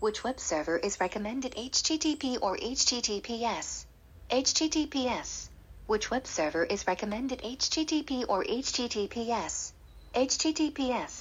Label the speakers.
Speaker 1: Which web server is recommended HTTP or HTTPS? HTTPS. Which web server is recommended HTTP or HTTPS? HTTPS.